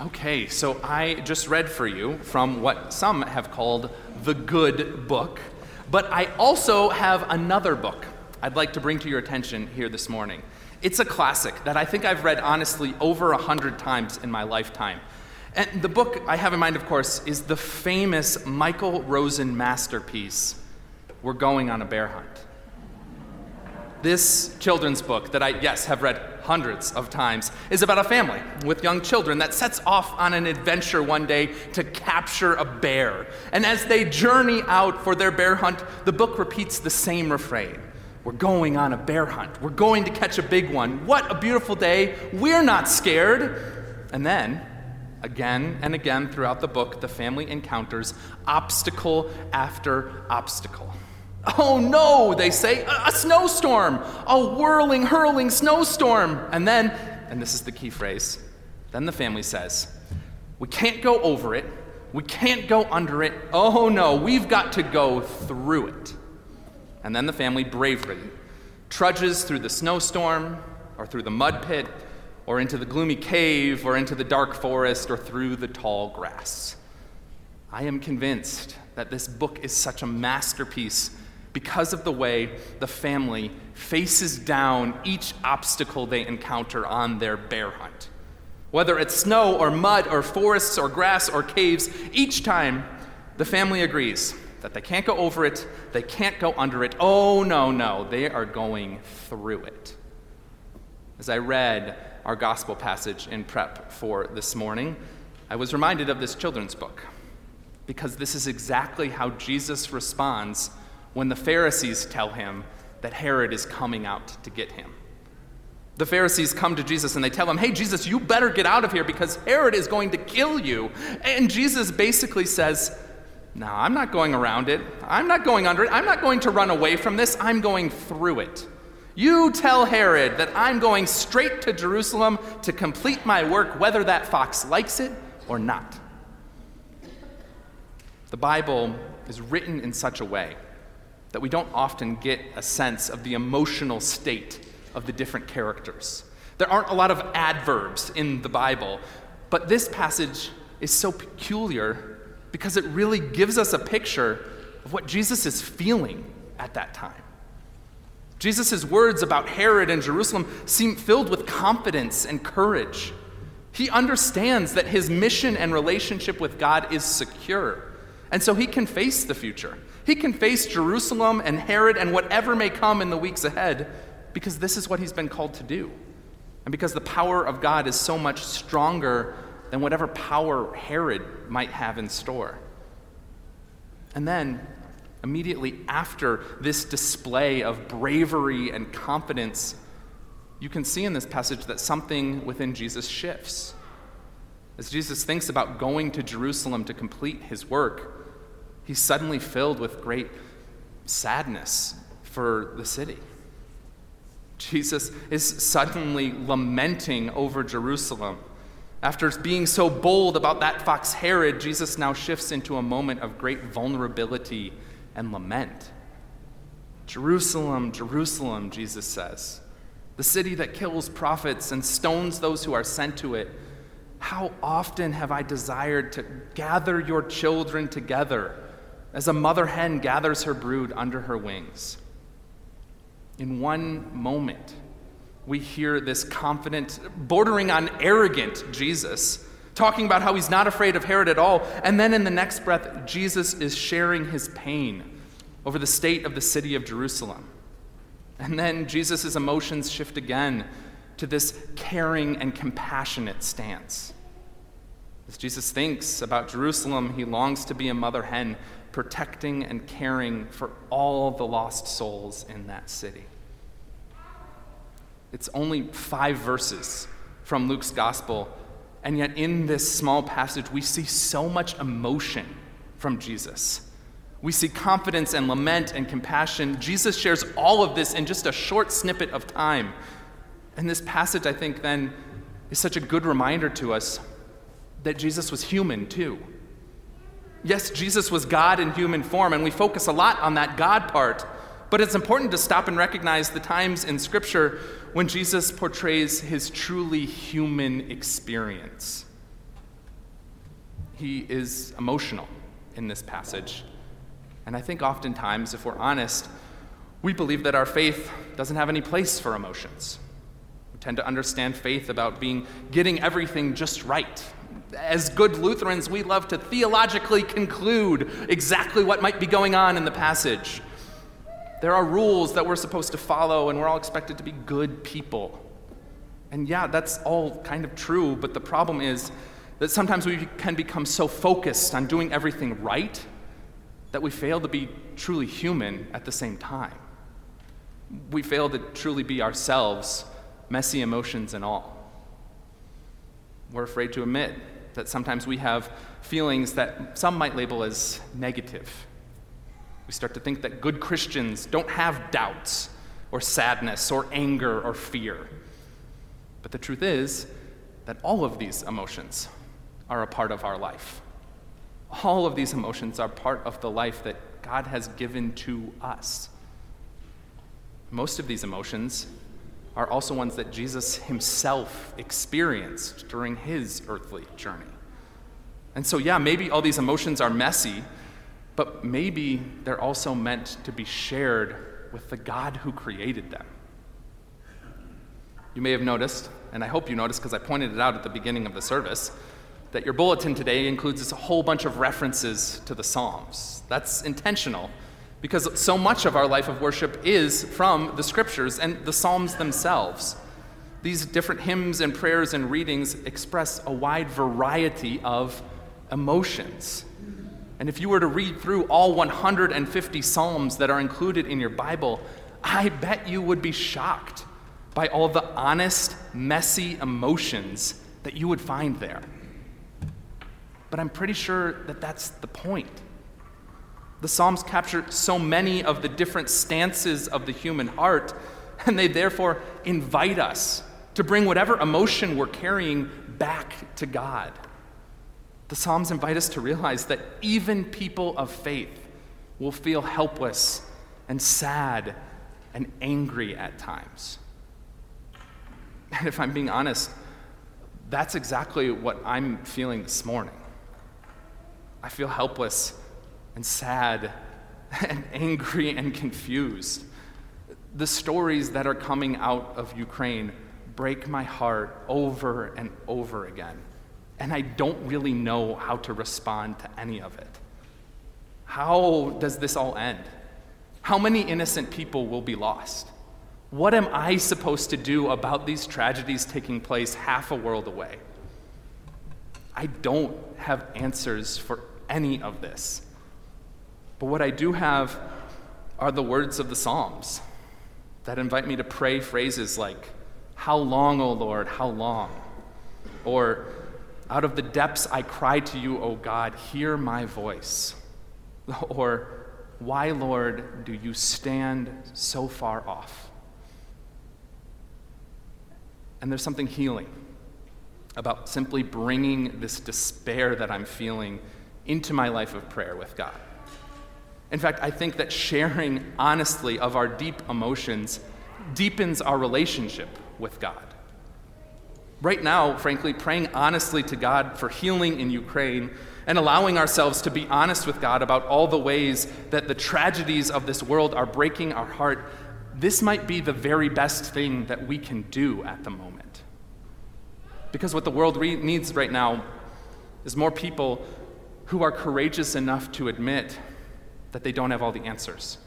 Okay, so I just read for you from what some have called the good book, but I also have another book I'd like to bring to your attention here this morning. It's a classic that I think I've read honestly over a hundred times in my lifetime. And the book I have in mind, of course, is the famous Michael Rosen masterpiece, We're Going on a Bear Hunt. This children's book that I, yes, have read hundreds of times is about a family with young children that sets off on an adventure one day to capture a bear. And as they journey out for their bear hunt, the book repeats the same refrain We're going on a bear hunt. We're going to catch a big one. What a beautiful day. We're not scared. And then, again and again throughout the book, the family encounters obstacle after obstacle. Oh no, they say, a, a snowstorm, a whirling, hurling snowstorm. And then, and this is the key phrase, then the family says, We can't go over it, we can't go under it. Oh no, we've got to go through it. And then the family bravely trudges through the snowstorm, or through the mud pit, or into the gloomy cave, or into the dark forest, or through the tall grass. I am convinced that this book is such a masterpiece because of the way the family faces down each obstacle they encounter on their bear hunt. Whether it's snow or mud or forests or grass or caves, each time the family agrees that they can't go over it, they can't go under it. Oh, no, no, they are going through it. As I read our gospel passage in prep for this morning, I was reminded of this children's book because this is exactly how Jesus responds when the Pharisees tell him that Herod is coming out to get him. The Pharisees come to Jesus and they tell him, Hey, Jesus, you better get out of here because Herod is going to kill you. And Jesus basically says, No, I'm not going around it. I'm not going under it. I'm not going to run away from this. I'm going through it. You tell Herod that I'm going straight to Jerusalem to complete my work, whether that fox likes it or not. The Bible is written in such a way that we don't often get a sense of the emotional state of the different characters. There aren't a lot of adverbs in the Bible, but this passage is so peculiar because it really gives us a picture of what Jesus is feeling at that time. Jesus' words about Herod and Jerusalem seem filled with confidence and courage. He understands that his mission and relationship with God is secure, and so he can face the future. He can face Jerusalem and Herod and whatever may come in the weeks ahead because this is what he's been called to do. And because the power of God is so much stronger than whatever power Herod might have in store. And then, immediately after this display of bravery and confidence, you can see in this passage that something within Jesus shifts. As Jesus thinks about going to Jerusalem to complete his work, He's suddenly filled with great sadness for the city. Jesus is suddenly lamenting over Jerusalem. After being so bold about that fox Herod, Jesus now shifts into a moment of great vulnerability and lament. Jerusalem, Jerusalem, Jesus says, the city that kills prophets and stones those who are sent to it. How often have I desired to gather your children together as a mother hen gathers her brood under her wings. In one moment, we hear this confident, bordering on arrogant Jesus talking about how he's not afraid of Herod at all. And then in the next breath, Jesus is sharing his pain over the state of the city of Jerusalem. And then Jesus' emotions shift again to this caring and compassionate stance. As Jesus thinks about Jerusalem, he longs to be a mother hen protecting and caring for all the lost souls in that city. It's only five verses from Luke's gospel, and yet in this small passage, we see so much emotion from Jesus. We see confidence and lament and compassion. Jesus shares all of this in just a short snippet of time. And this passage, I think, then is such a good reminder to us that Jesus was human too. Yes, Jesus was God in human form, and we focus a lot on that God part. But it's important to stop and recognize the times in Scripture when Jesus portrays his truly human experience. he is emotional in this passage. And I think oftentimes, if we're honest, we believe that our faith doesn't have any place for emotions. We tend to understand faith about being getting everything just right. As good Lutherans, we love to theologically conclude exactly what might be going on in the passage. There are rules that we're supposed to follow, and we're all expected to be good people. And yeah, that's all kind of true, but the problem is that sometimes we can become so focused on doing everything right that we fail to be truly human at the same time. We fail to truly be ourselves, messy emotions and all. We're afraid to admit that sometimes we have feelings that some might label as negative. We start to think that good Christians don't have doubts or sadness or anger or fear. But the truth is that all of these emotions are a part of our life. All of these emotions are part of the life that God has given to us. Most of these emotions are also ones that Jesus himself experienced during his earthly journey. And so, yeah, maybe all these emotions are messy, but maybe they're also meant to be shared with the God who created them. You may have noticed, and I hope you noticed because I pointed it out at the beginning of the service, that your bulletin today includes a whole bunch of references to the Psalms. That's intentional because so much of our life of worship is from the scriptures and the Psalms themselves. These different hymns and prayers and readings express a wide variety of emotions. And if you were to read through all 150 Psalms that are included in your Bible, I bet you would be shocked by all the honest, messy emotions that you would find there. But I'm pretty sure that that's the point. The Psalms capture so many of the different stances of the human heart, and they therefore invite us to bring whatever emotion we're carrying back to God. The Psalms invite us to realize that even people of faith will feel helpless and sad and angry at times. And if I'm being honest, that's exactly what I'm feeling this morning. I feel helpless and sad and angry and confused. The stories that are coming out of Ukraine break my heart over and over again, and I don't really know how to respond to any of it. How does this all end? How many innocent people will be lost? What am I supposed to do about these tragedies taking place half a world away? I don't have answers for any of this. But what I do have are the words of the Psalms that invite me to pray phrases like, How long, O Lord, how long? Or, Out of the depths I cry to you, O God, hear my voice. Or, Why, Lord, do you stand so far off? And there's something healing about simply bringing this despair that I'm feeling into my life of prayer with God. In fact, I think that sharing honestly of our deep emotions deepens our relationship with God. Right now, frankly, praying honestly to God for healing in Ukraine and allowing ourselves to be honest with God about all the ways that the tragedies of this world are breaking our heart, this might be the very best thing that we can do at the moment. Because what the world re- needs right now is more people who are courageous enough to admit that they don't have all the answers.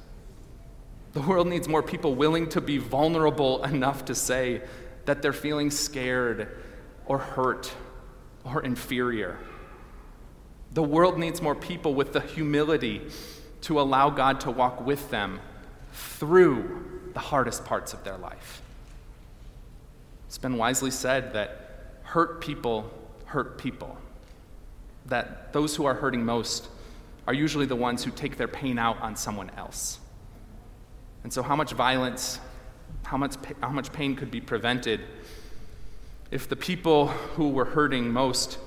The world needs more people willing to be vulnerable enough to say that they're feeling scared or hurt or inferior. The world needs more people with the humility to allow God to walk with them through the hardest parts of their life. It's been wisely said that hurt people hurt people that those who are hurting most are usually the ones who take their pain out on someone else. And so, how much violence, how much, how much pain could be prevented if the people who were hurting most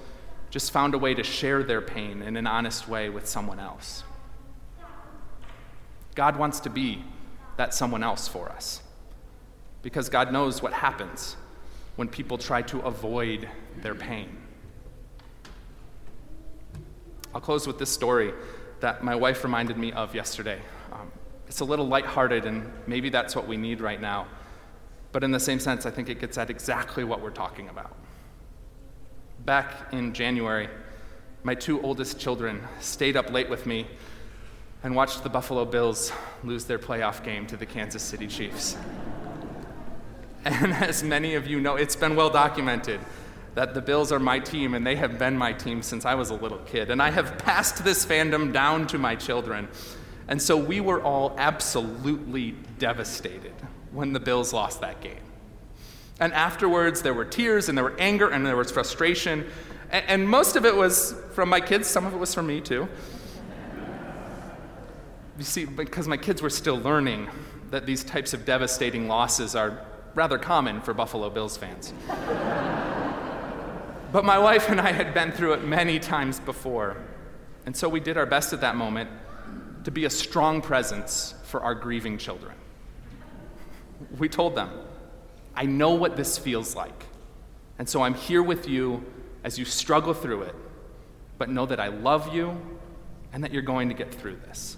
just found a way to share their pain in an honest way with someone else? God wants to be that someone else for us because God knows what happens when people try to avoid their pain. I'll close with this story that my wife reminded me of yesterday. Um, it's a little lighthearted, and maybe that's what we need right now. But in the same sense, I think it gets at exactly what we're talking about. Back in January, my two oldest children stayed up late with me and watched the Buffalo Bills lose their playoff game to the Kansas City Chiefs. And as many of you know, it's been well documented that the Bills are my team, and they have been my team since I was a little kid. And I have passed this fandom down to my children. And so we were all absolutely devastated when the Bills lost that game. And afterwards, there were tears, and there were anger, and there was frustration. And most of it was from my kids, some of it was from me too. You see, because my kids were still learning that these types of devastating losses are rather common for Buffalo Bills fans. But my wife and I had been through it many times before, and so we did our best at that moment to be a strong presence for our grieving children. We told them, I know what this feels like, and so I'm here with you as you struggle through it, but know that I love you and that you're going to get through this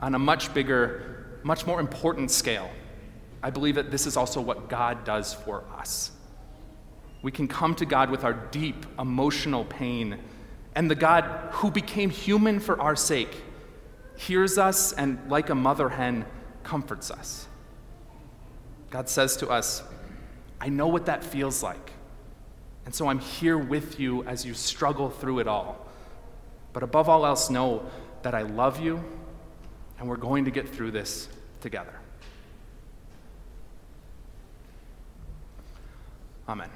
on a much bigger, much more important scale, I believe that this is also what God does for us. We can come to God with our deep emotional pain, and the God who became human for our sake hears us and, like a mother hen, comforts us. God says to us, I know what that feels like, and so I'm here with you as you struggle through it all. But above all else, know that I love you and we're going to get through this together. Amen.